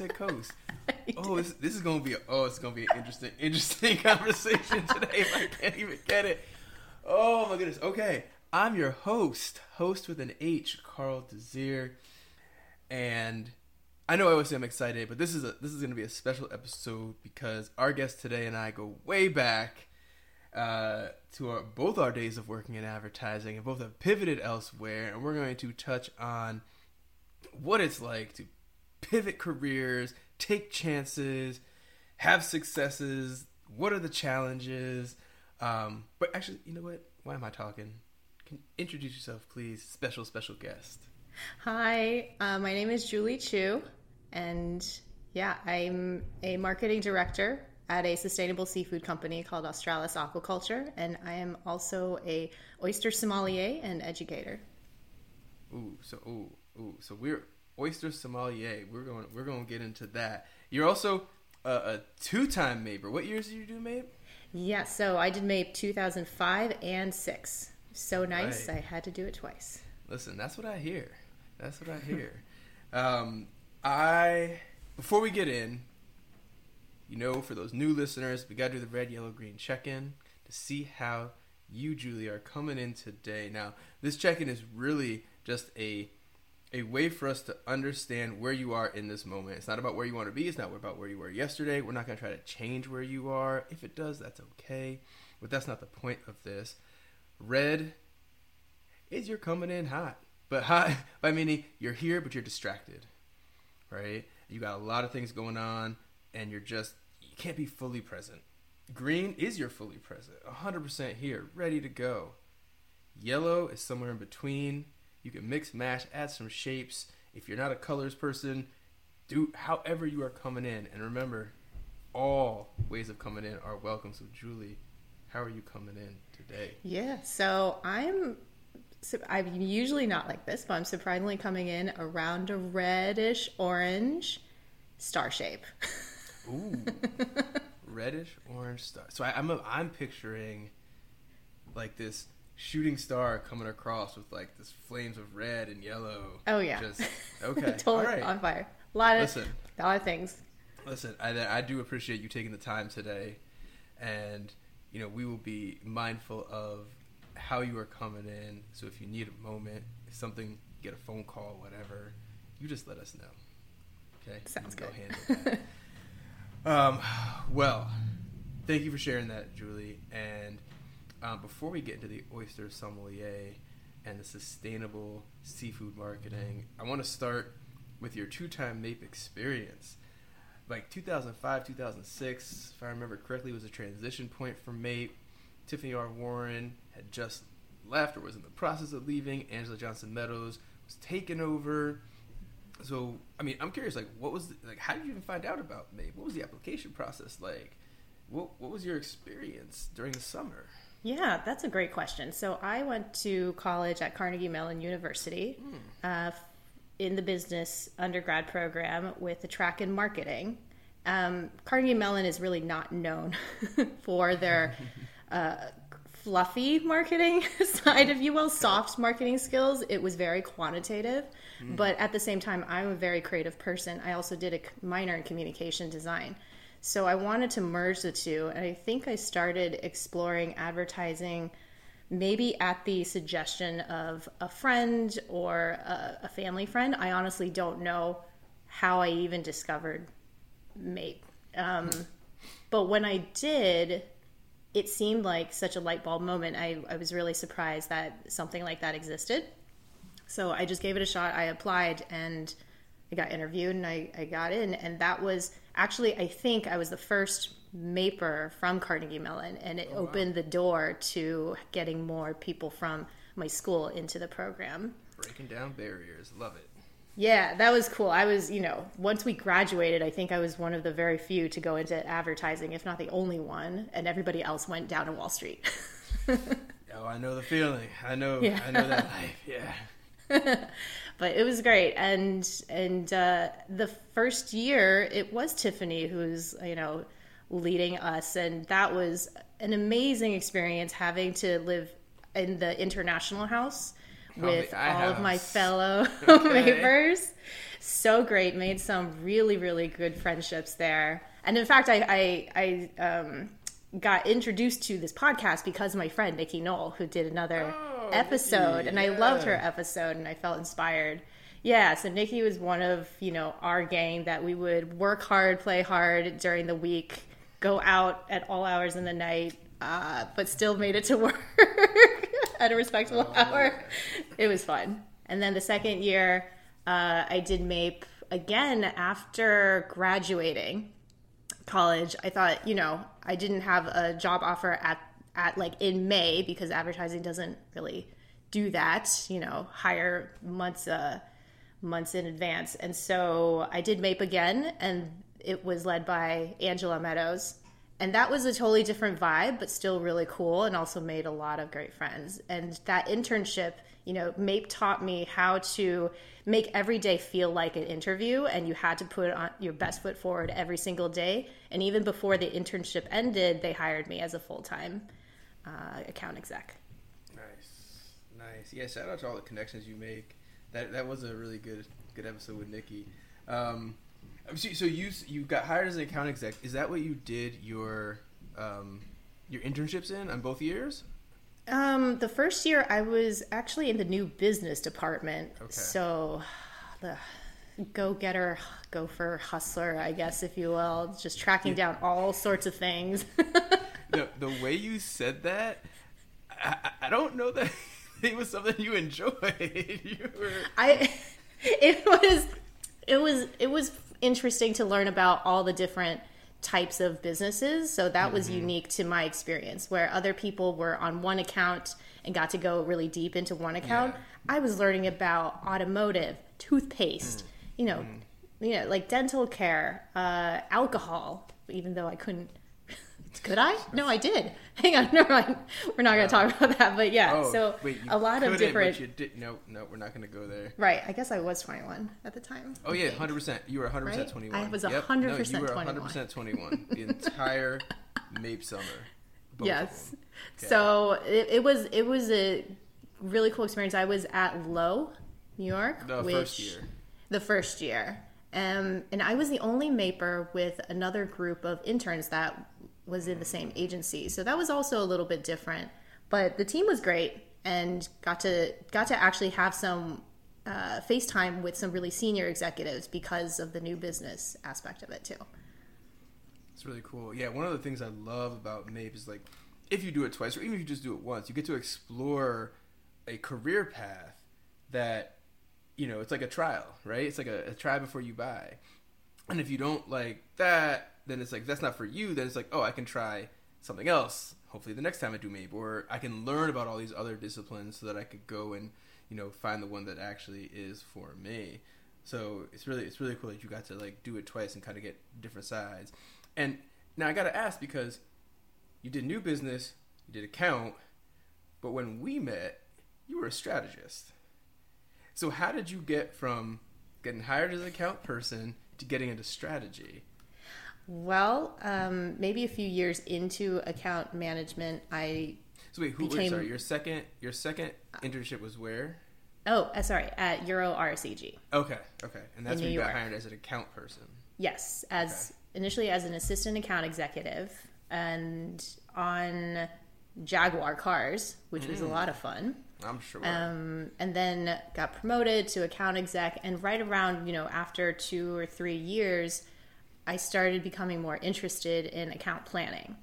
said coast. oh, this, this is gonna be a, oh, it's gonna be an interesting interesting conversation today. I can't even get it. Oh my goodness. Okay, I'm your host, host with an H, Carl Desir, and I know I always say I'm excited, but this is a this is gonna be a special episode because our guest today and I go way back uh, to our, both our days of working in advertising and both have pivoted elsewhere, and we're going to touch on what it's like to pivot careers, take chances, have successes. What are the challenges? Um, but actually, you know what? Why am I talking? Can introduce yourself, please, special special guest. Hi, uh, my name is Julie Qiu, and yeah, I'm a marketing director at a sustainable seafood company called Australis Aquaculture, and I am also a oyster sommelier and educator. Ooh, so ooh, ooh, so we're oyster sommelier. We're going, we're going to get into that. You're also a, a two-time MAIPer. What years did you do MAIP? Yeah, so I did MAIP 2005 and six. So nice, right. I had to do it twice. Listen, that's what I hear. That's what I hear. um, I before we get in, you know, for those new listeners, we got to do the red, yellow, green check in to see how you, Julie, are coming in today. Now, this check in is really just a a way for us to understand where you are in this moment. It's not about where you want to be. It's not about where you were yesterday. We're not going to try to change where you are. If it does, that's okay. But that's not the point of this. Red is you're coming in hot. But hot by meaning you're here, but you're distracted, right? You got a lot of things going on, and you're just you can't be fully present. Green is your fully present, 100% here, ready to go. Yellow is somewhere in between. You can mix, match, add some shapes. If you're not a colors person, do however you are coming in. And remember, all ways of coming in are welcome. So, Julie, how are you coming in today? Yeah, so I'm I'm usually not like this, but I'm surprisingly coming in around a reddish orange star shape. Ooh, reddish orange star. So I, am I'm, I'm picturing like this shooting star coming across with like this flames of red and yellow. Oh yeah. Just okay. totally right. on fire. A lot of listen, a lot of things. Listen, I I do appreciate you taking the time today, and you know we will be mindful of how you are coming in. So if you need a moment, if something, get a phone call, whatever, you just let us know. Okay. Sounds good. Go handle that. Um, well, thank you for sharing that, Julie. And um, before we get into the oyster sommelier and the sustainable seafood marketing, I want to start with your two-time MAIP experience. Like 2005, 2006, if I remember correctly, was a transition point for MAIP. Tiffany R. Warren had just left or was in the process of leaving. Angela Johnson Meadows was taken over so I mean, I'm curious. Like, what was the, like? How did you even find out about MAIP? What was the application process like? What What was your experience during the summer? Yeah, that's a great question. So I went to college at Carnegie Mellon University mm. uh, in the business undergrad program with a track in marketing. Um, Carnegie Mellon is really not known for their uh, fluffy marketing side, if you will, soft marketing skills. It was very quantitative. Mm. But at the same time, I'm a very creative person. I also did a minor in communication design. So I wanted to merge the two. And I think I started exploring advertising maybe at the suggestion of a friend or a, a family friend. I honestly don't know how I even discovered MAIP. Um, but when I did, it seemed like such a light bulb moment. I, I was really surprised that something like that existed. So I just gave it a shot. I applied and I got interviewed and I, I got in. And that was actually, I think I was the first MAIPer from Carnegie Mellon. And it oh, opened the door to getting more people from my school into the program. Breaking down barriers. Love it. Yeah, that was cool. I was, you know, once we graduated, I think I was one of the very few to go into advertising, if not the only one, and everybody else went down to Wall Street. oh, I know the feeling. I know. Yeah. I know that life. Yeah. but it was great and and uh, the first year it was tiffany who's you know leading us and that was an amazing experience having to live in the international house with all of my fellow Okay. neighbors. So great. Made some really, really good friendships there. And in fact, I, I, I um, got introduced to this podcast because of my friend Nikki Knoll, who did another Oh, episode, Nikki, and I loved her episode, and I felt inspired. Yeah, so Nikki was one of you know our gang that we would work hard, play hard during the week, go out at all hours in the night, uh, but still made it to work at a respectable Oh, hour. It was fun. And then the second year, uh, I did MAIP again after graduating college. I thought, you know, I didn't have a job offer at at like in May because advertising doesn't really do that, you know, hire months uh months in advance. And so I did MAIP again and it was led by Angela Meadows. And that was a totally different vibe, but still really cool and also made a lot of great friends. And that internship, you know, MAIP taught me how to make every day feel like an interview and you had to put on your best foot forward every single day. And even before the internship ended, they hired me as a full time uh, account exec. Nice, nice. Yeah, shout out to all the connections you make. That that was a really good good episode with Nikki. Um, so, so you you got hired as an account exec. Is that what you did your um, your internships in on both years? Um, the first year I was actually in the new business department. Okay. So the go getter, gopher, hustler, I guess, if you will, just tracking down all sorts of things. the the way you said that, I, I- don't know that it was something you enjoyed. you were I it was it was it was interesting to learn about all the different types of businesses. So that was mm-hmm. unique to my experience where other people were on one account and got to go really deep into one account. Yeah. i was learning about automotive toothpaste mm. you know mm. you know like dental care uh, alcohol even though i couldn't could i no i did hang on never mind we're not going to talk about that but yeah oh so wait, a lot of different But you did, no, no, we're not going to go there. Right. I guess I was 21 at the time. Oh yeah, hundred percent. You were 100 percent twenty one. I was 100% no, you were hundred percent twenty one. The entire MAIP summer. Yes. Okay. So it, it was it was a really cool experience. I was at Lowe, New York, The which first year. the first year, um, and I was the only MAIPer with another group of interns that was in the same agency. So that was also a little bit different, but the team was great and got to got to actually have some uh, FaceTime with some really senior executives because of the new business aspect of it too. It's really cool. Yeah, one of the things I love about MAIP is like if you do it twice or even if you just do it once, you get to explore a career path that you know, it's like a trial, right? It's like a, a try before you buy. And if you don't like that, then it's like that's not for you, then it's like, oh, I can try something else. Hopefully the next time I do MAIP or I can learn about all these other disciplines so that I could go and, you know, find the one that actually is for me. So it's really it's really cool that you got to like do it twice and kind of get different sides. And now I got to ask because you did new business, you did account, but when we met, you were a strategist. So how did you get from getting hired as an account person to getting into strategy? Well, um, maybe a few years into account management, I So wait, who? wait, Became- sorry, your second your second internship was where? oh, uh, sorry, at Euro RSCG. Okay, okay, and that's when you got hired as an account person. Yes, as initially as an assistant account executive, and on Jaguar cars, which was a lot of fun. I'm sure. Um, and then got promoted to account exec, and right around you know after two or three years, I started becoming more interested in account planning.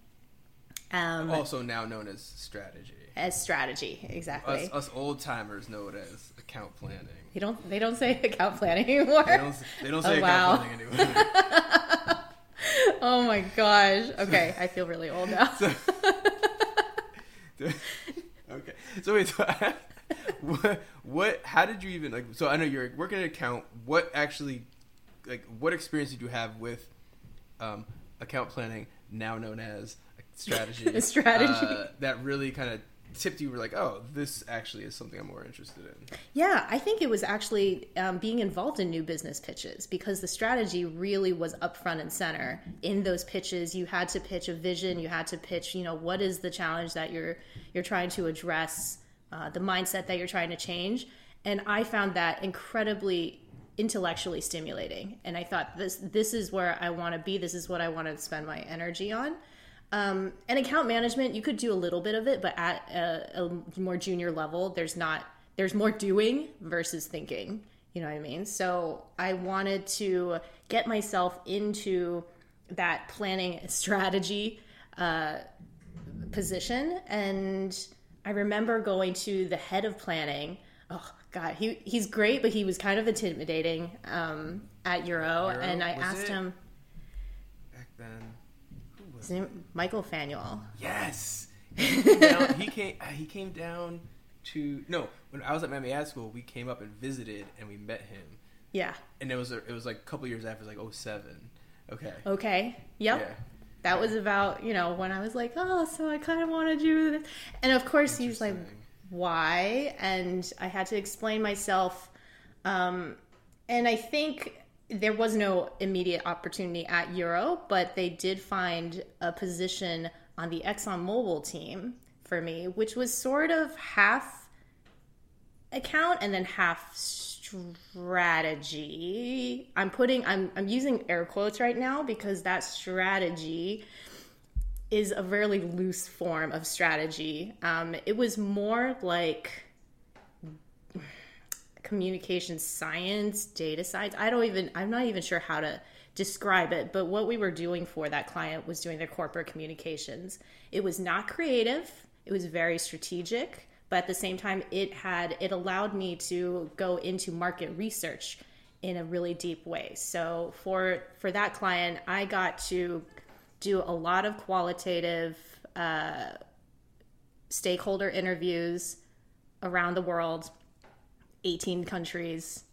Um, also now known as strategy. as strategy, exactly. Us, us old timers know it as account planning. They don't. They don't say account planning anymore. They don't. They don't say Oh, account wow. planning anymore. Oh my gosh. Okay, I feel really old now. okay. So wait. So what? What? How did you even like? So I know you're working at account. What actually? Like, what experience did you have with um, account planning, now known as strategy? Strategy. uh, that really kind of tipped you. Were like, oh, this actually is something I'm more interested in. Yeah, I think it was actually um, being involved in new business pitches because the strategy really was up front and center in those pitches. You had to pitch a vision. You had to pitch, you know, what is the challenge that you're you're trying to address uh, the mindset that you're trying to change. And I found that incredibly intellectually stimulating. And I thought this this is where I want to be. This is what I want to spend my energy on. Um, and account management, you could do a little bit of it, but at a, a more junior level, there's not there's more doing versus thinking. You know what I mean? So I wanted to get myself into that planning strategy uh, position, and I remember going to the head of planning. Oh God, he he's great, but he was kind of intimidating um, at Euro, Euro? and I Was asked it? him. Back then, who was His name Michael Fanuele. Yes. He came down. He came, uh, he came down to no. When I was at Miami Ad School, we came up and visited, and we met him. Yeah. And it was a, it was like a couple years after, like 07. Okay. Okay. Yep. Yeah. That was about you know when I was like, oh, so I kind of want to do this, and of course he's like. Why? And I had to explain myself, um, and I think there was no immediate opportunity at Euro, but they did find a position on the ExxonMobil team for me, which was sort of half account and then half strategy. I'm putting I'm I'm using air quotes right now because that strategy is a very loose form of strategy. Um, it was more like communication science, data science. I don't even I'm not even sure how to describe it, but what we were doing for that client was doing their corporate communications. It was not creative, it was very strategic, but at the same time it had it allowed me to go into market research in a really deep way. So for for that client, I got to do a lot of qualitative uh, stakeholder interviews around the world 18 countries,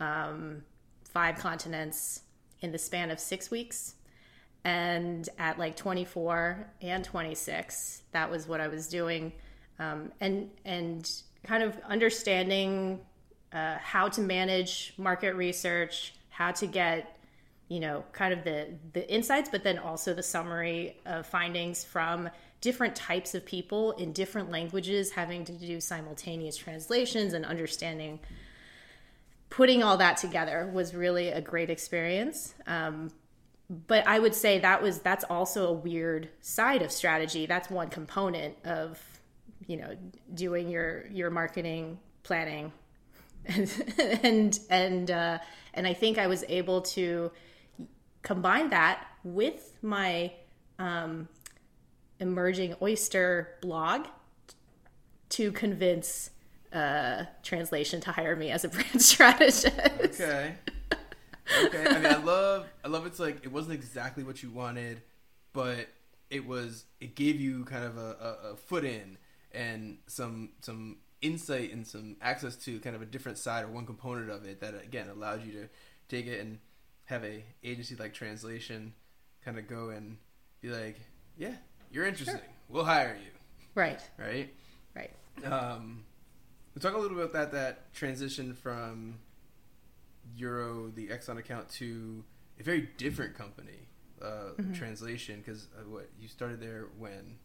um, five continents in the span of six weeks. And at like 24 and 26, that was what I was doing. Um, and, and kind of understanding uh, how to manage market research, how to get, you know, kind of the, the insights, but then also the summary of findings from different types of people in different languages, having to do simultaneous translations and understanding putting all that together was really a great experience. Um, but I would say that was that's also a weird side of strategy. That's one component of you know doing your your marketing planning, and and and uh, and I think I was able to combine that with my um, emerging oyster blog to convince uh, translation to hire me as a brand strategist. Okay. Okay. I mean, I love, I love. It's like it wasn't exactly what you wanted, but it was. It gave you kind of a, a, a foot in and some some insight and some access to kind of a different side or one component of it that again allowed you to take it and have a agency like translation kind of go and be like, yeah, you're interesting. We'll hire you. Right, Right. right. Um, we talk a little bit about that that transition from Euro, the Exxon account, to a very different company. Uh, Mm-hmm. Translation, because uh, what you started there when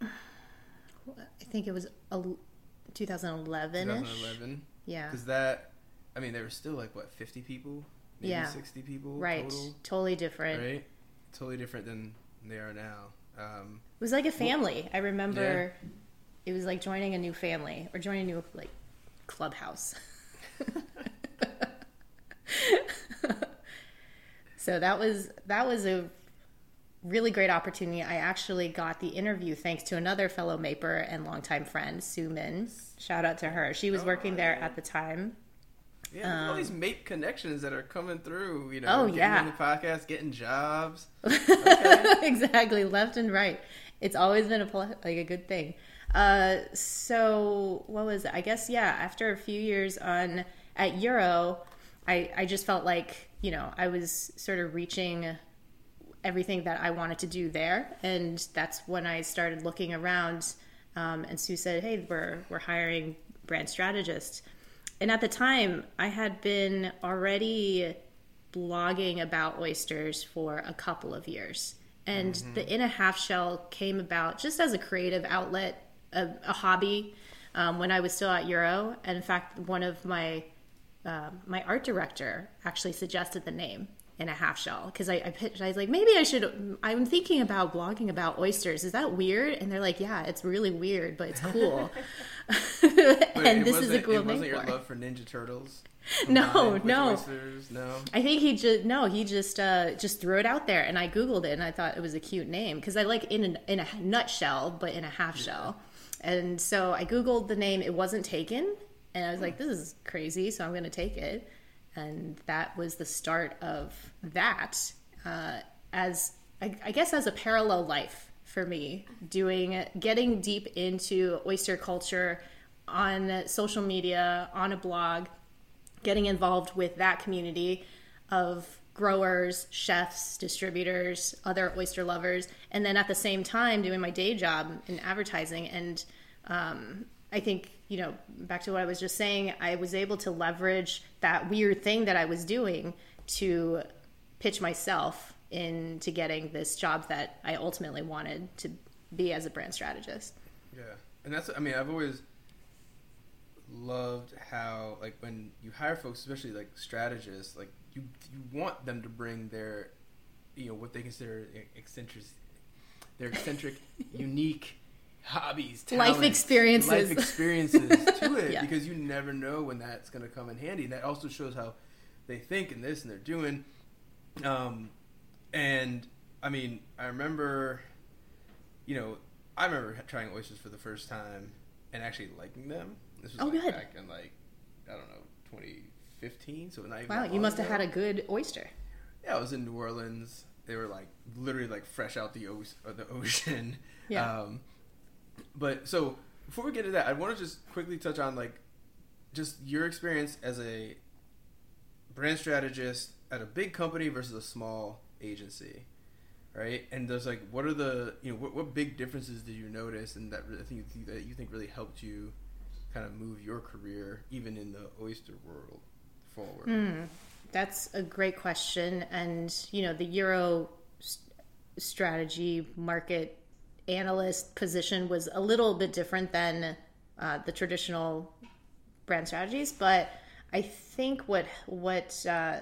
I think it was a 2011 ish. 2011. Yeah. Because that, I mean, there were still like what 50 people, maybe Yeah. 60 people Right. total, Totally different. right? Totally different than they are now. Um, It was like a family. I remember it was like joining a new family or joining a new like clubhouse. so that was that was a really great opportunity. I actually got the interview thanks to another fellow MAIPer and longtime friend, Sue Min. Shout out to her. She was working there at the time. Yeah, at all these MAIP connections that are coming through. You know, Um, Oh, getting yeah. the podcast, getting jobs. exactly, left and right. It's always been a like a good thing. Uh, so what was it? I guess yeah. After a few years on at Euro, I I just felt like you know I was sort of reaching everything that I wanted to do there, and that's when I started looking around. Um, and Sue said, "Hey, we're we're hiring brand strategists." And at the time, I had been already blogging about oysters for a couple of years. And the In a Half Shell came about just as a creative outlet, a, a hobby. um, when I was still at Euro. And in fact, one of my uh, my art director actually suggested the name in a half shell because I, I pitched. I was like, maybe I should. I'm thinking about blogging about oysters. Is that weird? And they're like, yeah, it's really weird, but it's cool. and this is a cool it name wasn't your for love for Ninja Turtles. No, no. oysters? no. I think he just no, he just uh, just threw it out there, and I googled it, and I thought it was a cute name because I like in an, in a nutshell, but in a half shell. And so I googled the name; it wasn't taken, and I was like, "This is crazy," so I'm going to take it. And that was the start of that, uh, as I, I guess as a parallel life for me, doing getting deep into oyster culture on social media, on a blog getting involved with that community of growers, chefs, distributors, other oyster lovers, and then at the same time doing my day job in advertising. And um, I think, you know, back to what I was just saying, I was able to leverage that weird thing that I was doing to pitch myself into getting this job that I ultimately wanted to be as a brand strategist. Yeah, and that's I mean I've always loved how like when you hire folks, especially like strategists, like you you want them to bring their you know what they consider eccentric, their eccentric, unique hobbies, Life experiences. life experiences to it Yeah. because you never know when that's going to come in handy. And that also shows how they think and this and they're doing. Um, and I mean, I remember, you know, I remember trying oysters for the first time and actually liking them. This was Oh, like good. back in like I don't know 2015. So not even Wow, you must have had a good oyster. Yeah, I was in New Orleans. They were like literally like fresh out the o- the ocean. Yeah. Um, but so before we get to that, I want to just quickly touch on like just your experience as a brand strategist at a big company versus a small agency, right? And there's like, what are the you know what, what big differences did you notice, and that I think that you think really helped you kind of move your career even in the oyster world forward. Hmm. That's a great question. And, you know, the Euro s- strategy market analyst position was a little bit different than uh, the traditional brand strategies. But I think what, what, uh,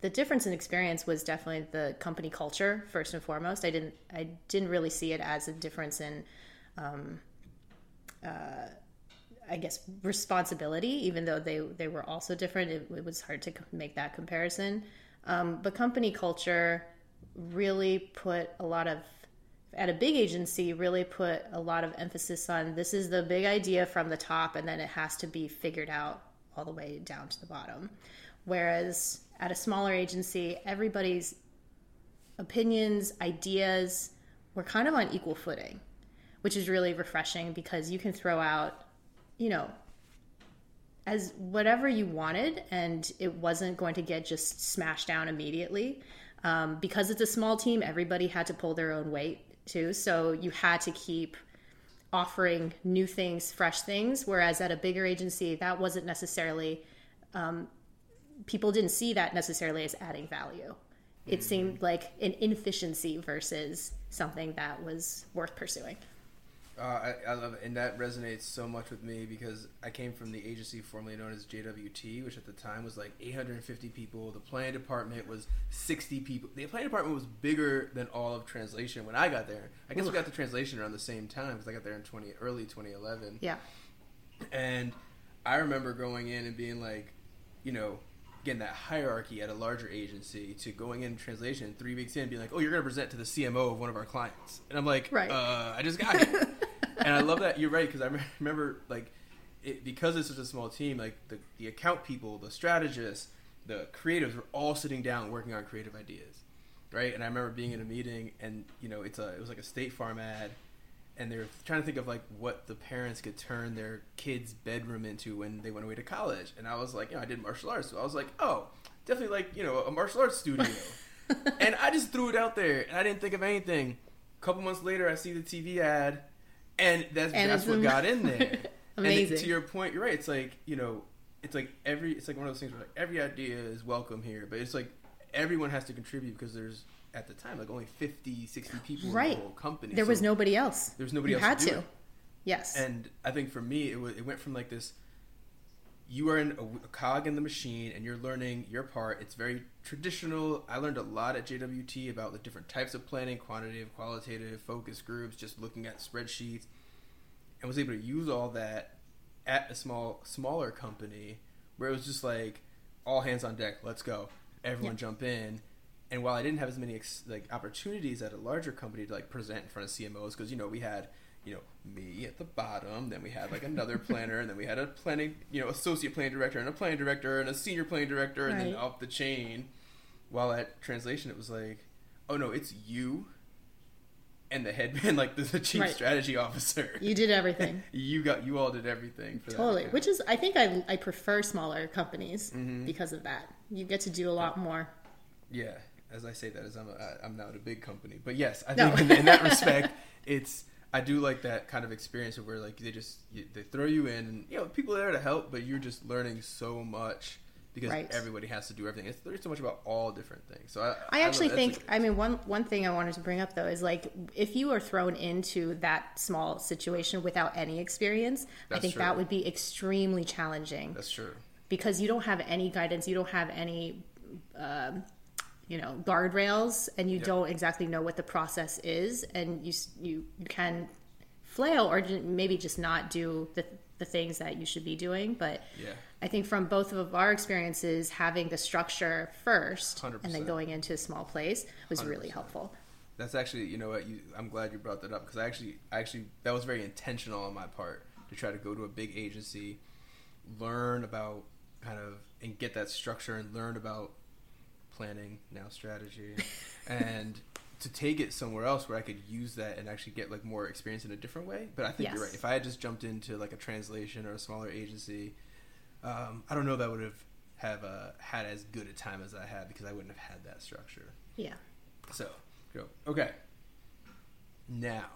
the difference in experience was definitely the company culture first and foremost. I didn't I didn't really see it as a difference in I guess responsibility, even though they they were also different. It, it was hard to make that comparison. Um, but company culture really put a lot of at a big agency really put a lot of emphasis on this is the big idea from the top, and then it has to be figured out all the way down to the bottom. Whereas at a smaller agency, everybody's opinions, ideas were kind of on equal footing, which is really refreshing because you can throw out you know, as whatever you wanted, and it wasn't going to get just smashed down immediately. Um, because it's a small team, everybody had to pull their own weight too. So you had to keep offering new things, fresh things. Whereas at a bigger agency, that wasn't necessarily, um, people didn't see that necessarily as adding value. It seemed like an inefficiency versus something that was worth pursuing. Uh, I, I love it, and that resonates so much with me because I came from the agency formerly known as JWT, which at the time was like 850 people. The planning department was 60 people. The planning department was bigger than all of translation when I got there. I guess we got the translation around the same time because I got there in 20 early 2011. Yeah. And I remember going in and being like, you know, getting that hierarchy at a larger agency to going in translation three weeks in, being like, oh, you're going to present to the CMO of one of our clients. And I'm like, Right. uh, I just got here. And I love that. You're right, because I remember, like, it, because it's such a small team, like, the, the account people, the strategists, the creatives were all sitting down working on creative ideas. Right. And I remember being in a meeting, and, you know, it's a, it was like a State Farm ad and they're trying to think of like what the parents could turn their kids' bedroom into when they went away to college. And I was like, you know, I did martial arts, so I was like, oh, definitely like you know a martial arts studio. and I just threw it out there, and I didn't think of anything. A couple months later, I see the TV ad, and that's And that's what got in there. And Amazing. to your point, you're right. It's like you know, it's like every it's like one of those things where like every idea is welcome here, but it's like everyone has to contribute because there's at the time like only 50 60 people in Right. the whole company There was nobody else. there was nobody You else had to to. Yes. And I think for me, it, was, it went from like this you are in a, a cog in the machine and you're learning your part. It's very traditional. I learned a lot at JWT about the different types of planning quantitative, qualitative, focus groups, just looking at spreadsheets, and was able to use all that at a small, smaller company where it was just like all hands on deck, let's go, everyone Yeah. jump in. And while I didn't have as many ex- like opportunities at a larger company to like present in front of CMOs, because you know we had you know me at the bottom, then we had like another planner, and then we had a planning you know associate planning director and a planning director and a senior planning director, and then Right. up the chain. While at translation, it was like, oh no, it's you and the headman, like the, the chief Right. strategy officer. you did everything. you got you all did everything for. Totally. account. Which is, I think I, I prefer smaller companies Mm-hmm. because of that. You get to do a lot more. Yeah, as I say that, as I'm a, I'm now at a big company, but yes, I No. think in, in that respect, it's I do like that kind of experience of where like they just you, they throw you in, and you know people are there to help, but you're just learning so much because Right. everybody has to do everything. It's there's so much about all different things. So I, I actually. That's think, I mean, one one thing I wanted to bring up though is like if you are thrown into that small situation without any experience, I think true. that would be extremely challenging that's true. because you don't have any guidance, you don't have any, um, you know, guardrails, and you Yep. don't exactly know what the process is, and you you you can flail or maybe just not do the the things that you should be doing, but. Yeah. I think from both of our experiences, having the structure first and then going into a small place was really 100%. helpful. That's actually, you know what? You, I'm glad you brought that up because I actually, actually, that was very intentional on my part to try to go to a big agency, learn about kind of, and get that structure and learn about planning now strategy, and to take it somewhere else where I could use that and actually get like more experience in a different way. But I think you're right. If I had just jumped into like a translation or a smaller agency, um, I don't know that would have have uh, had as good a time as I had because I wouldn't have had that structure. Yeah. So, go. Okay. Now,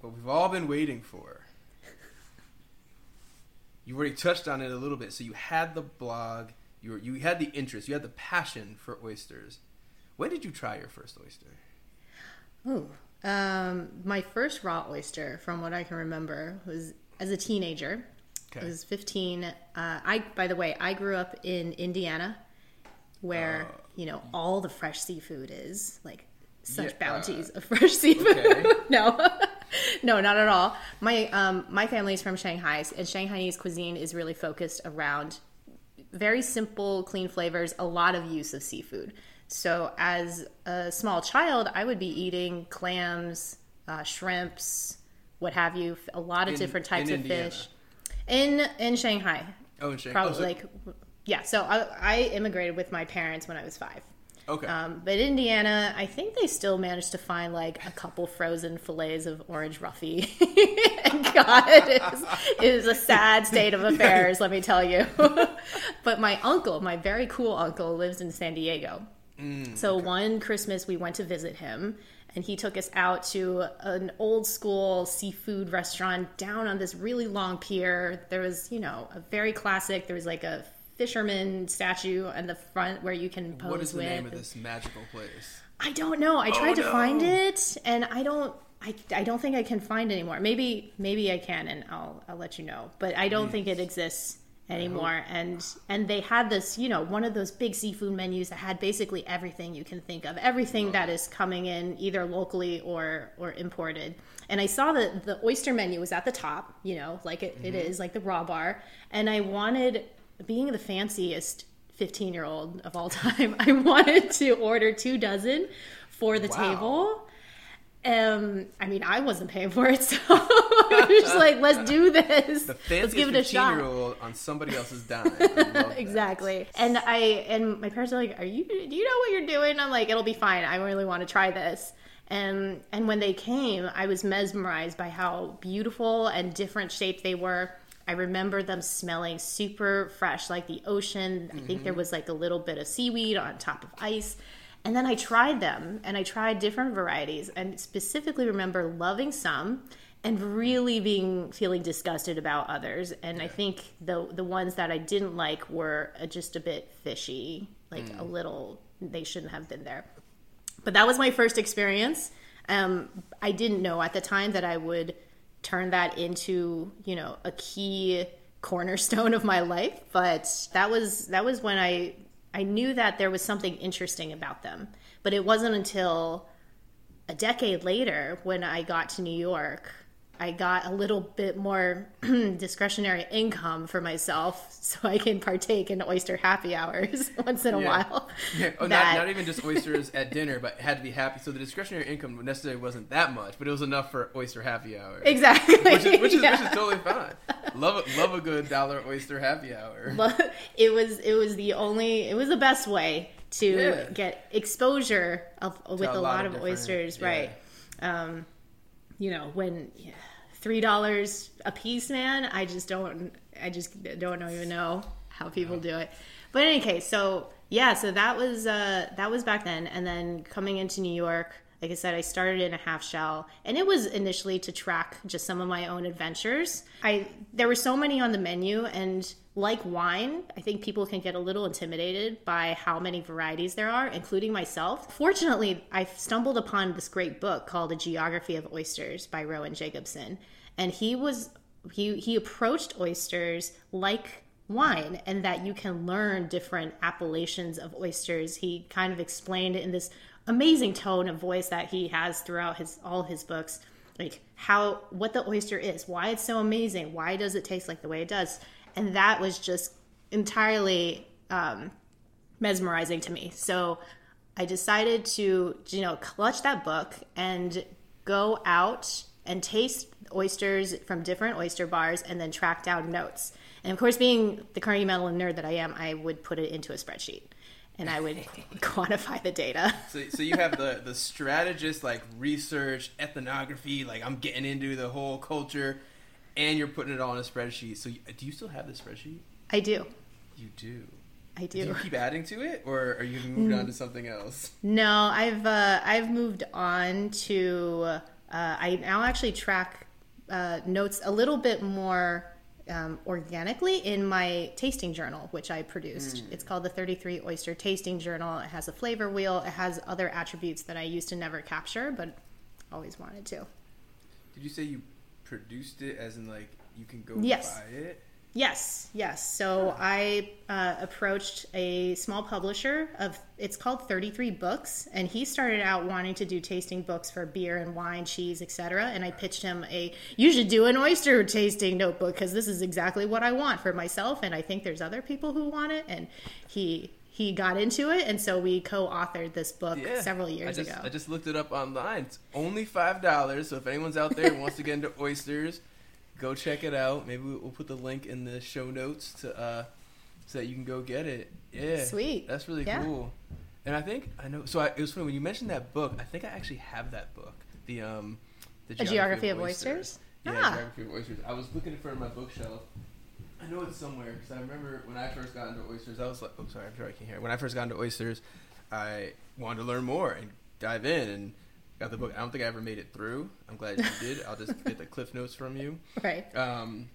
what we've all been waiting for. You already touched on it a little bit. So you had the blog, you were, you had the interest, you had the passion for oysters. When did you try your first oyster? Ooh. Um, my first raw oyster, from what I can remember, was as a teenager. Okay. I was 15. Uh, I, by the way, I grew up in Indiana, where Oh. you know all the fresh seafood is like such Yeah, uh, bounties of fresh seafood. okay. no, no, not at all. My um, my family is from Shanghai, and Shanghainese cuisine is really focused around very simple, clean flavors, a lot of use of seafood. So, as a small child, I would be eating clams, uh, shrimps, what have you, a lot of In- different types of Indiana? fish. In in Shanghai, Oh, in Shanghai. probably Oh, so- like yeah. So I, I immigrated with my parents when I was five. Okay. Um, but Indiana, I think they still managed to find like a couple frozen fillets of orange roughy. and God, it is, it is a sad state of affairs, let me tell you. but my uncle, my very cool uncle, lives in San Diego. Mm, so one Christmas we went to visit him, and he took us out to an old school seafood restaurant down on this really long pier. There was, you know, a very classic. There was like a fisherman statue in the front where you can pose what is the with. name of this magical place? I don't know. I tried oh, to no. find it, and I don't. I, I don't think I can find anymore. Maybe maybe I can, and I'll I'll let you know. But I don't hmm. think it exists anymore. And and they had this, you know, one of those big seafood menus that had basically everything you can think of, everything that is coming in either locally or or imported. And I saw that the oyster menu was at the top, you know, like it, it mm-hmm. is, like the raw bar. And I wanted, being the fanciest 15 year old of all time, I wanted to order two dozen for the Wow. table. Um, I mean, I wasn't paying for it, so I was just like, let's do this. The let's give it a 15 shot. on somebody else's dime. Love that. Exactly. And I and my parents are like, "Are you? Do you know what you're doing?" I'm like, "It'll be fine. I really want to try this." And and when they came, I was mesmerized by how beautiful and different shaped they were. I remember them smelling super fresh, like the ocean. I think there was like a little bit of seaweed on top of ice. And then I tried them and I tried different varieties and specifically remember loving some and really being feeling disgusted about others. And I think the the ones that I didn't like were uh, just a bit fishy, like a little they shouldn't have been there. But that was my first experience. Um, I didn't know at the time that I would turned that into you know a key cornerstone of my life. But that was that was when i i knew that there was something interesting about them. But it wasn't until a decade later when i got to new york I got a little bit more discretionary income for myself so I can partake in oyster happy hours once in a Yeah. while. Yeah. Oh, That- not, not even just oysters at dinner, but had to be happy. So the discretionary income necessarily wasn't that much, but it was enough for oyster happy hour. Exactly. Which is, which is, Yeah. which is totally fine. Love a, love a good dollar oyster happy hour. It was it was the only it was the best way to Yeah. get exposure of, with a lot lot, of oysters, right? Um, you know when yeah, three dollars a piece, man. I just don't I just don't even know how people do it. But in any case, so yeah, so that was uh, that was back then, and then coming into New York. Like I said, I started in a half shell, and it was initially to track just some of my own adventures. I there were so many on the menu, and like wine, I think people can get a little intimidated by how many varieties there are, including myself. Fortunately, I stumbled upon this great book called A Geography of Oysters by Rowan Jacobson, and he was he he approached oysters like wine and that you can learn different appellations of oysters. He kind of explained in this amazing tone of voice that he has throughout his all his books like how what the oyster is, why it's so amazing, why does it taste like the way it does. And that was just entirely um, mesmerizing to me. So I decided to, you know, clutch that book and go out and taste oysters from different oyster bars and then track down notes. And of course, being the Carnegie Mellon nerd that I am, I would put it into a spreadsheet and I would quantify the data. So, so you have the the strategist like research ethnography like I'm getting into the whole culture, and you're putting it all in a spreadsheet. So you, do you still have the spreadsheet? I do. You do. I Do Do you keep adding to it, or are you moved on to something else? No, I've uh, I've moved on to uh, I now actually track uh, notes a little bit more um, organically in my tasting journal, which I produced. It's called the 33 Oyster Tasting Journal. It has a flavor wheel. It has other attributes that I used to never capture, but always wanted to. Did you say you produced it, as in like you can go Yes. buy it? Yes, yes. So I uh, approached a small publisher of it's called 33 Books, and he started out wanting to do tasting books for beer and wine, cheese, etc. And I pitched him a you should do an oyster tasting notebook because this is exactly what I want for myself, and I think there's other people who want it. And he he got into it, and so we co-authored this book Yeah. several years I just, ago. I just looked it up online. It's only five dollars. So if anyone's out there wants to get into oysters, go check it out. Maybe we'll put the link in the show notes to uh, so that you can go get it. Yeah, Sweet. That's really Yeah. cool. And I think I know. So I, it was funny when you mentioned that book. I think I actually have that book. The um, the a geography of oysters. Yeah, Ah. geography of oysters. I was looking for it in my bookshelf. I know it's somewhere because I remember when I first got into oysters. I was like, "Oh, sorry, I'm sure I can hear." When I first got into oysters, I wanted to learn more and dive in and got the book. I don't think I ever made it through. I'm glad you did. I'll just get the cliff notes from you. right. Um,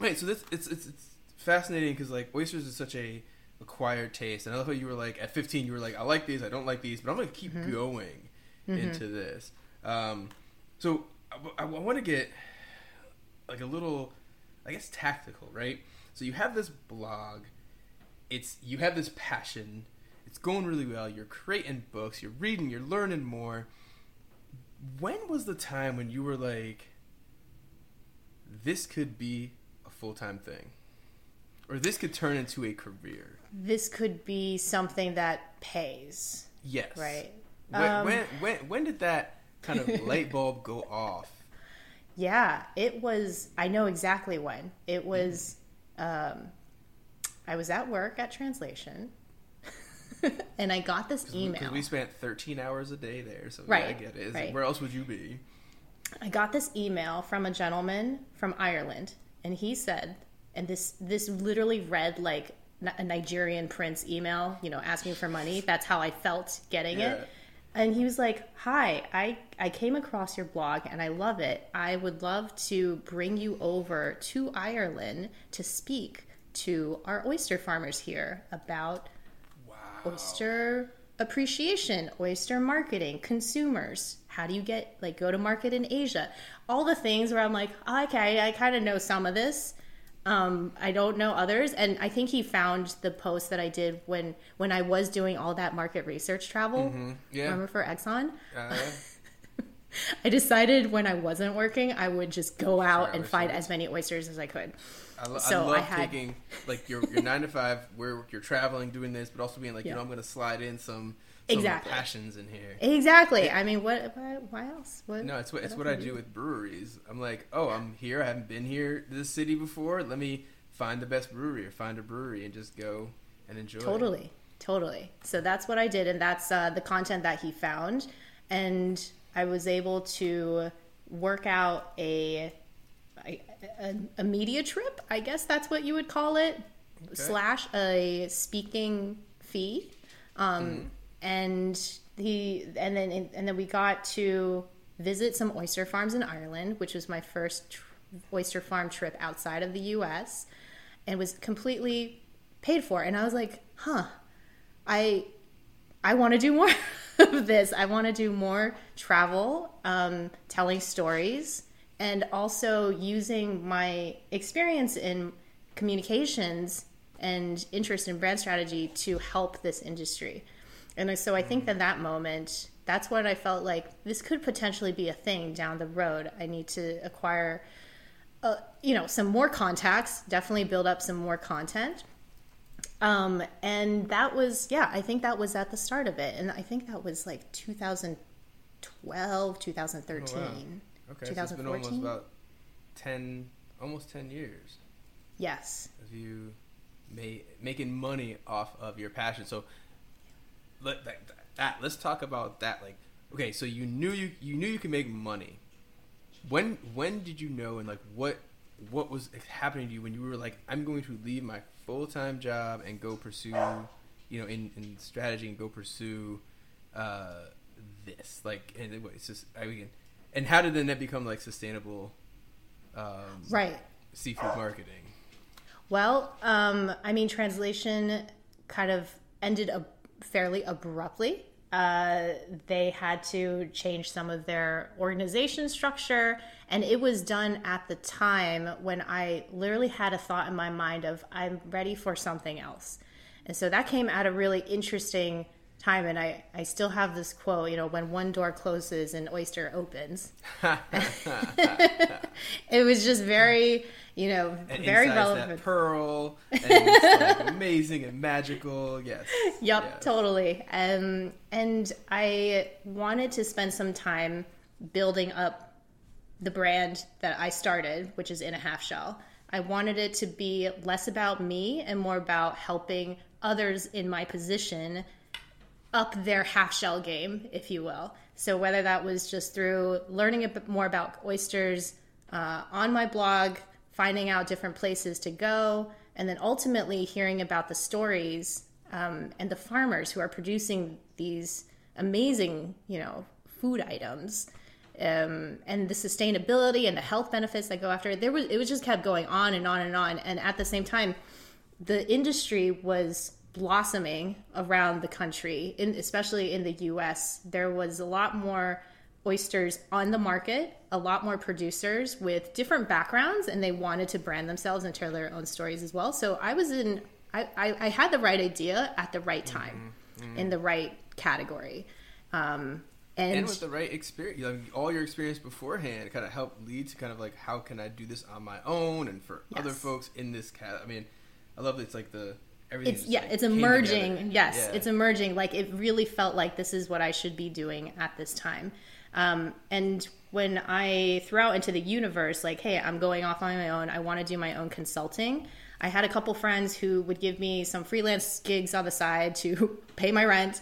wait, so this it's it's, it's fascinating because like oysters is such a acquired taste, and I love how you were like at 15, you were like, I like these, I don't like these, but I'm gonna keep going into this. Um, so I, want to get like a little, I guess, tactical, right? So you have this blog, it's you have this passion, it's going really well. You're creating books, you're reading, you're learning more. When was the time when you were like, this could be a full time thing, or this could turn into a career? This could be something that pays. Yes. Right. When, Um, when when when did that kind of light bulb go off? Yeah, it was. I know exactly when. It was. Um, I was at work at translation, and I got this email. we spent 13 hours a day there, so yeah, I get it. Is- right. Where else would you be? I got this email from a gentleman from Ireland, and he said, and this this literally read like a Nigerian prince email, you know, asking for money. That's how I felt getting Yeah. it. And he was like, "Hi, I I came across your blog and I love it. I would love to bring you over to Ireland to speak to our oyster farmers here about Wow. oyster appreciation, oyster marketing, consumers. How do you get like go to market in Asia? All the things where I'm like, oh, okay, I kind of know some of this. Um, I don't know others, and I think he found the post that I did when when I was doing all that market research travel. Mm-hmm. Yeah. Remember for Exxon? Uh, I decided when I wasn't working, I would just go out and find as many oysters as I could. I, lo- So I love I had- taking like your your nine to five where you're traveling doing this, but also being like you know I'm gonna slide in some, some of my Exactly. passions in here. Exactly. I mean, what? what why else? What, No, it's what it's what I do with breweries. I'm like, oh, I'm here. I haven't been here this city before. Let me find the best brewery or find a brewery and just go and enjoy. it. Totally, totally. So that's what I did, and that's uh, the content that he found, and I was able to work out a, a a, a media trip. I guess that's what you would call it, slash a speaking fee, um, and he and then and then we got to visit some oyster farms in Ireland, which was my first oyster farm trip outside of the U.S. and was completely paid for. And I was like, huh, I I want to do more of this. I want to do more travel, um, telling stories, and also using my experience in communications and interest in brand strategy to help this industry. And so I think that that moment, that's when I felt like this could potentially be a thing down the road. I need to acquire, uh, you know, some more contacts, definitely build up some more content. Um, and that was, yeah, I think that was at the start of it. And I think that was like 2012, 2013. Oh, Okay, so it's been almost about ten, almost ten years Yes. of you ma- making money off of your passion. So let that, that let's talk about that. Like, okay, so you knew you you knew you could make money. When when did you know and like what what was happening to you when you were like I'm going to leave my full time job and go pursue you know in, in strategy and go pursue uh, this like and it, it's just I mean and how did then that become like sustainable um, Right. seafood marketing? Well, um, I mean, translation kind of ended ab- fairly abruptly. Uh, they had to change some of their organization structure, and it was done at the time when I literally had a thought in my mind of I'm ready for something else. And so that came at a really interesting time, and I, I still have this quote, you know, when one door closes, an oyster opens. it was just very, you know, And very relevant. That pearl, like amazing and magical. Yes. Yep, Yeah. totally. Um, and I wanted to spend some time building up the brand that I started, which is in a half shell. I wanted it to be less about me and more about helping others in my position up their half shell game, if you will. So whether that was just through learning a bit more about oysters uh, on my blog, finding out different places to go, and then ultimately hearing about the stories um, and the farmers who are producing these amazing, you know, food items. Um, and the sustainability and the health benefits that go after it. There was it was just kept going on and on and on. And at the same time, the industry was blossoming around the country, in, especially in the U.S. There was a lot more oysters on the market, a lot more producers with different backgrounds, and they wanted to brand themselves and tell their own stories as well. So I was in, I, I, I had the right idea at the right time, in the right category. Um, and, And with the right experience, like all your experience beforehand, kind of helped lead to kind of like how can I do this on my own and for other folks in this cat. I mean, I love that it's like the everything. it's yeah like, it's emerging. Yes Yeah. it's emerging. Like it really felt like this is what i should be doing at this time. Um, and when i threw out into the universe like hey i'm going off on my own. I want to do my own consulting. I had a couple friends who would give me some freelance gigs on the side to pay my rent.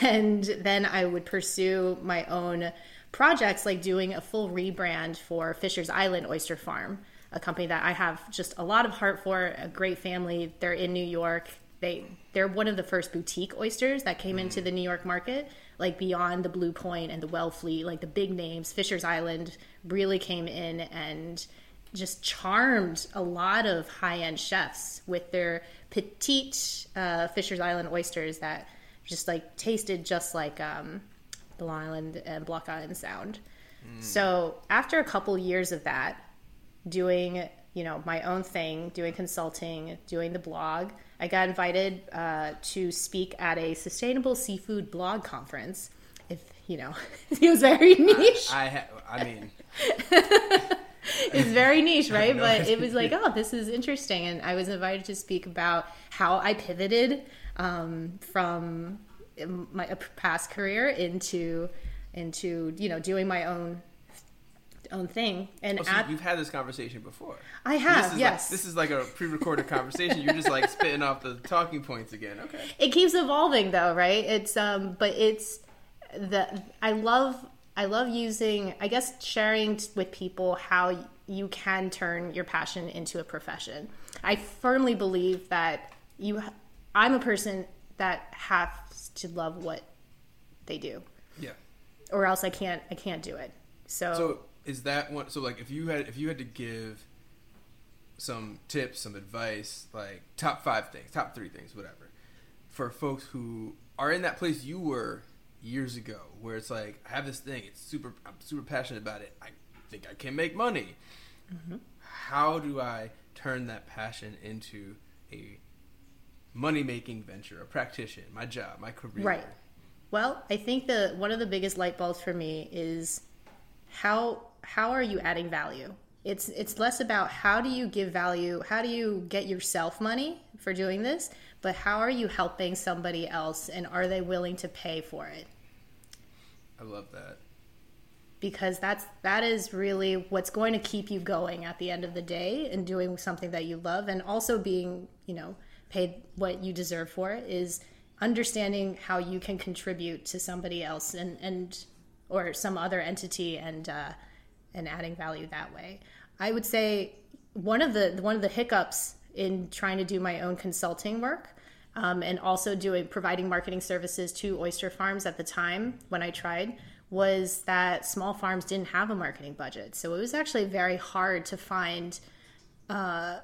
And then i would pursue my own projects like doing a full rebrand for fisher's island oyster farm a company that I have just a lot of heart for, a great family. They're in New York. They they're one of the first boutique oysters that came into the New York market, like beyond the Blue Point and the Wellfleet, like the big names. Fisher's Island really came in and just charmed a lot of high end chefs with their petite uh, Fisher's Island oysters that just like tasted just like um, Island and Block Island Sound. So after a couple years of that, doing you know my own thing, doing consulting, doing the blog, I got invited uh, to speak at a sustainable seafood blog conference. If you know, it was very niche. I ha- I mean, it's very niche, right? but it was like, oh, this is interesting, and I was invited to speak about how I pivoted um, from my past career into into you know doing my own own thing. And oh, so at, you've had this conversation before. I So have, this is yes. Like, this is like a pre-recorded conversation. You're just like spitting off the talking points again. Okay. it keeps evolving though right it's um but it's the i love i love using i guess sharing with people how you can turn your passion into a profession i firmly believe that you i'm a person that has to love what they do Yeah. or else i can't i can't do it so, So is that one? So like, if you had if you had to give some tips, some advice, like top five things, top three things, whatever, for folks who are in that place you were years ago, where it's like I have this thing, it's super, I'm super passionate about it. I think I can make money. Mm-hmm. How do I turn that passion into a money making venture, a practitioner, my job, my career? Right. Well, I think the one of the biggest light bulbs for me is how how are you adding value? It's it's less about how do you give value, how do you get yourself money for doing this, but how are you helping somebody else and are they willing to pay for it? I love that. because that's that is really what's going to keep you going at the end of the day and doing something that you love and also being you know paid what you deserve for it is understanding how you can contribute to somebody else and and or some other entity and uh, and adding value that way i would say one of the one of the hiccups in trying to do my own consulting work um, and also doing providing marketing services to oyster farms at the time when I tried was that small farms didn't have a marketing budget. So it was actually very hard to find uh,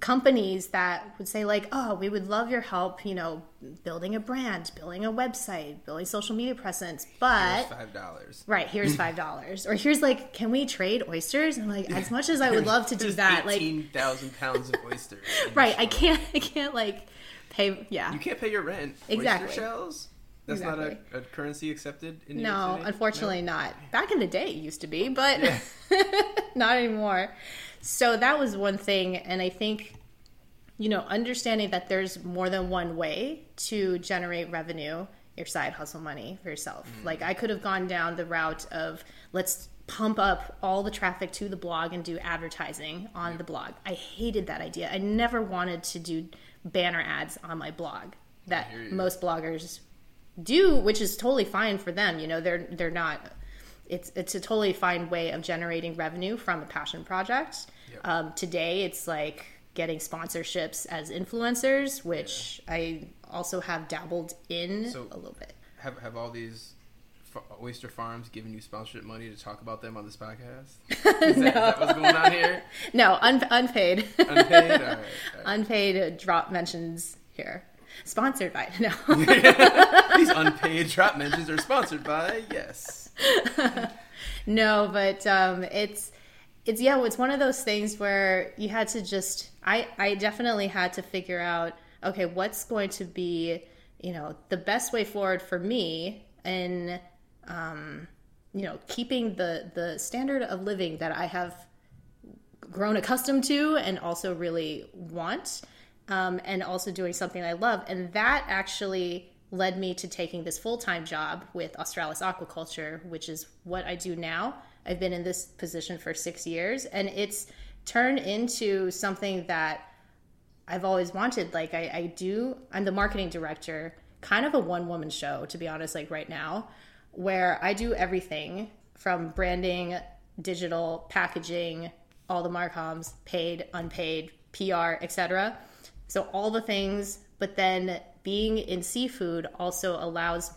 companies that would say like, "Oh, we would love your help, you know, building a brand, building a website, building social media presence, but." five dollars. Right, here's five dollars, or here's like, can we trade oysters? I'm like, as much as I would love to do that, like, eighteen thousand pounds of oysters. right, I can't, I can't like pay, yeah, You can't pay your rent. Exactly. Oyster shells. That's not a, a currency accepted in New No, unfortunately not. Back in the day, it used to be, but Yeah. not anymore. So that was one thing, and I think you know understanding that there's more than one way to generate revenue, your side hustle money for yourself. Like I could have gone down the route of let's pump up all the traffic to the blog and do advertising on the blog. I hated that idea. I never wanted to do banner ads on my blog that most bloggers do, which is totally fine for them. You know, they're they're not. It's it's a totally fine way of generating revenue from a passion project. Yep. Um, today, it's like getting sponsorships as influencers, which I also have dabbled in So- a little bit. Have have all these oyster farms given you sponsorship money to talk about them on this podcast? Is, that, is that what's going on here? No, un- unpaid, Unpaid. All right. all right. unpaid drop mentions here. Sponsored by no. These unpaid drop mentions are sponsored by yes. no but um it's it's yeah it's one of those things where you had to just i i definitely had to figure out okay what's going to be you know the best way forward for me in um you know keeping the the standard of living that i have grown accustomed to and also really want um, and also doing something I love. And that actually led me to taking this full time job with Australis Aquaculture, which is what I do now. I've been in this position for six years, and it's turned into something that I've always wanted. Like, I, I do, I'm the marketing director, kind of a one woman show, to be honest, like right now, where I do everything from branding, digital, packaging, all the marcoms, paid, unpaid, PR, etc. So all the things, but then being in seafood also allows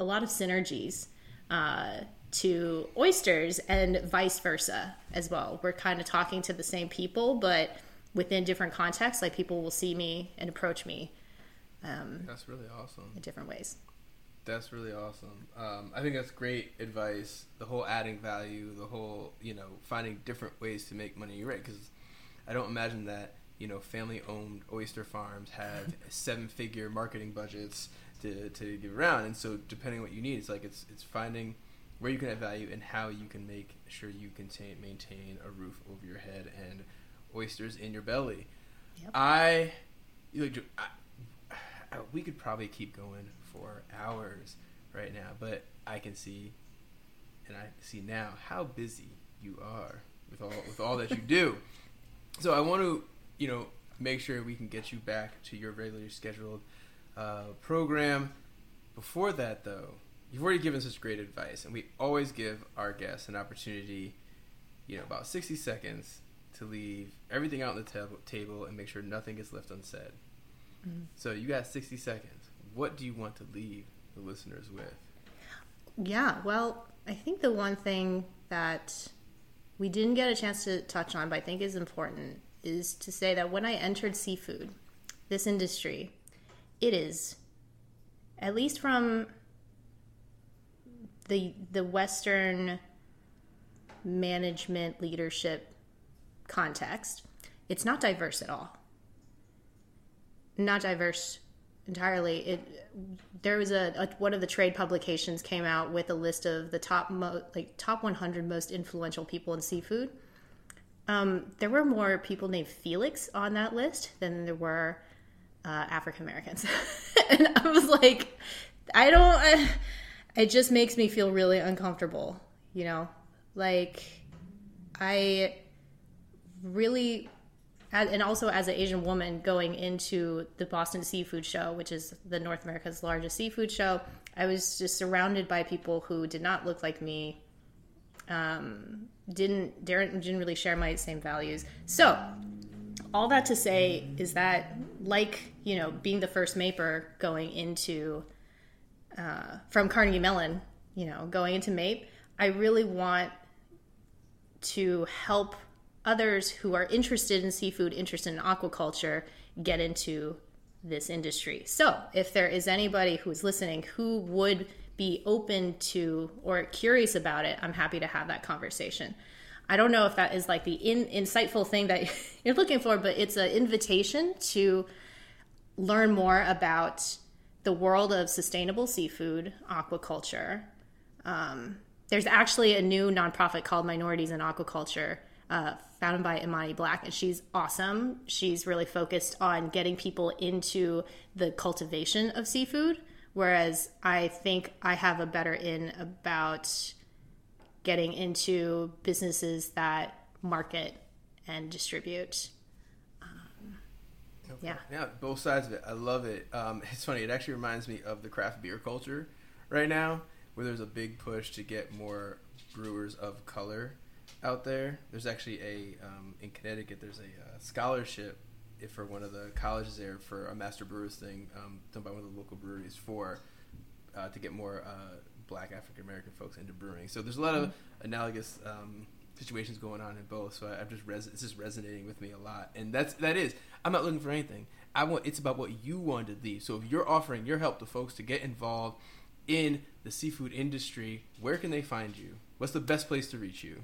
a lot of synergies uh, to oysters and vice versa as well. We're kind of talking to the same people, but within different contexts. Like people will see me and approach me um, That's really awesome. in different ways. That's really awesome. Um, I think that's great advice. The whole adding value, the whole you know finding different ways to make money. You're right because I don't imagine that you know family-owned oyster farms have seven-figure marketing budgets to, to give around, and so depending on what you need, it's like it's it's finding where you can add value and how you can make sure you contain maintain a roof over your head and oysters in your belly. Yep. I, you know, I, I, we could probably keep going for hours right now, but I can see, and I see now how busy you are with all with all that you do. So I want to, you know, make sure we can get you back to your regularly scheduled uh, program. Before that, though, you've already given such great advice, and we always give our guests an opportunity, you know, about sixty seconds to leave everything out on the tab- table and make sure nothing gets left unsaid. Mm. So you got 60 seconds. What do you want to leave the listeners with? Yeah, well, I think the one thing that we didn't get a chance to touch on, but I think is important, is to say that when I entered seafood, this industry, it is, at least from the the Western management leadership context, it's not diverse at all. Not diverse entirely. It there was a, a one of the trade publications came out with a list of the top mo, like top 100 most influential people in seafood. Um, there were more people named Felix on that list than there were uh, African Americans, and I was like, I don't. I, it just makes me feel really uncomfortable. You know, like I really and also as an Asian woman going into the Boston Seafood Show, which is the North America's largest seafood show, I was just surrounded by people who did not look like me, um, didn't didn't didn't really share my same values. So, all that to say is that, like you know, being the first MAIPer going into uh, from Carnegie Mellon, you know, going into MAIP, I really want to help others who are interested in seafood, interested in aquaculture, get into this industry. So, if there is anybody who is listening who would be open to or curious about it, I'm happy to have that conversation. I don't know if that is like the in, insightful thing that you're looking for, but it's an invitation to learn more about the world of sustainable seafood, aquaculture. Um, there's actually a new nonprofit called Minorities in Aquaculture uh, founded by Imani Black, and she's awesome. She's really focused on getting people into the cultivation of seafood, whereas I think I have a better in about getting into businesses that market and distribute. Um, yeah. Yeah, both sides of it. I love it. Um, it's funny. It actually reminds me of the craft beer culture right now, where there's a big push to get more brewers of color out there. There's actually a um, in Connecticut. There's a uh, scholarship for one of the colleges there for a master brewers thing um, done by one of the local breweries for uh, to get more uh, Black African American folks into brewing. So there's a lot of analogous um, situations going on in both. So I, I'm just res- it's just resonating with me a lot, and that's that is. I'm not looking for anything. I want it's about what you want to leave. So if you're offering your help to folks to get involved in the seafood industry, where can they find you? What's the best place to reach you?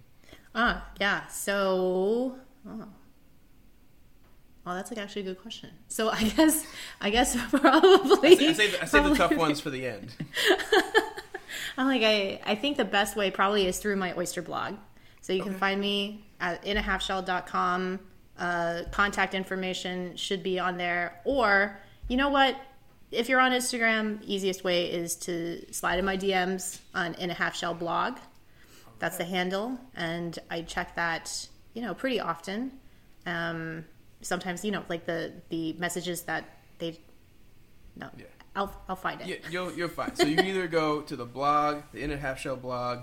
Ah, yeah. So, oh. Oh, that's like actually a good question. So I guess, I guess probably. I save, I save the tough ones for the end. I'm like, I, I think the best way probably is through my oyster blog. So you can find me at inahalfshell.com. Uh, contact information should be on there. Or, you know what? If you're on Instagram, easiest way is to slide in my DMs on in a half shell blog. That's the handle, and I check that, you know, pretty often. Um, sometimes, you know, like the the messages that they, no, Yeah. I'll I'll find it. You, you'll, you're fine. So you can either go to the blog, the In a Half Shell blog,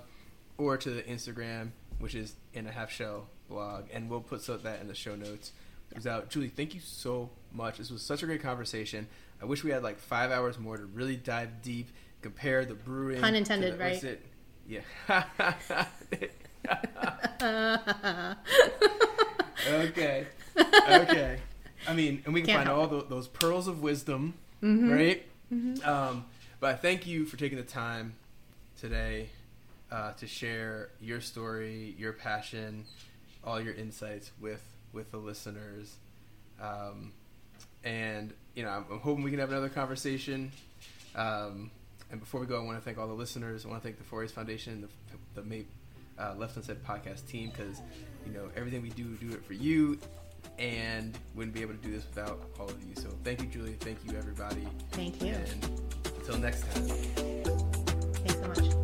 or to the Instagram, which is In a Half Shell blog, and we'll put so that in the show notes. Goes out. Julie, thank you so much. This was such a great conversation. I wish we had like five hours more to really dive deep, compare the brewing. Pun intended, the- right? it- Yeah. okay. Okay. I mean, and we can Can't find all tho- those pearls of wisdom right? Um, but I thank you for taking the time today uh, to share your story, your passion, all your insights with with the listeners. Um, and you know, I'm, I'm hoping we can have another conversation. Um, and before we go, I want to thank all the listeners. I want to thank the 4A's Foundation, the, the MAIP uh, Left Unsaid podcast team, because you know everything we do, we do it for you, and wouldn't be able to do this without all of you. So thank you, Julie. Thank you, everybody. Thank you. And until next time. Thanks so much.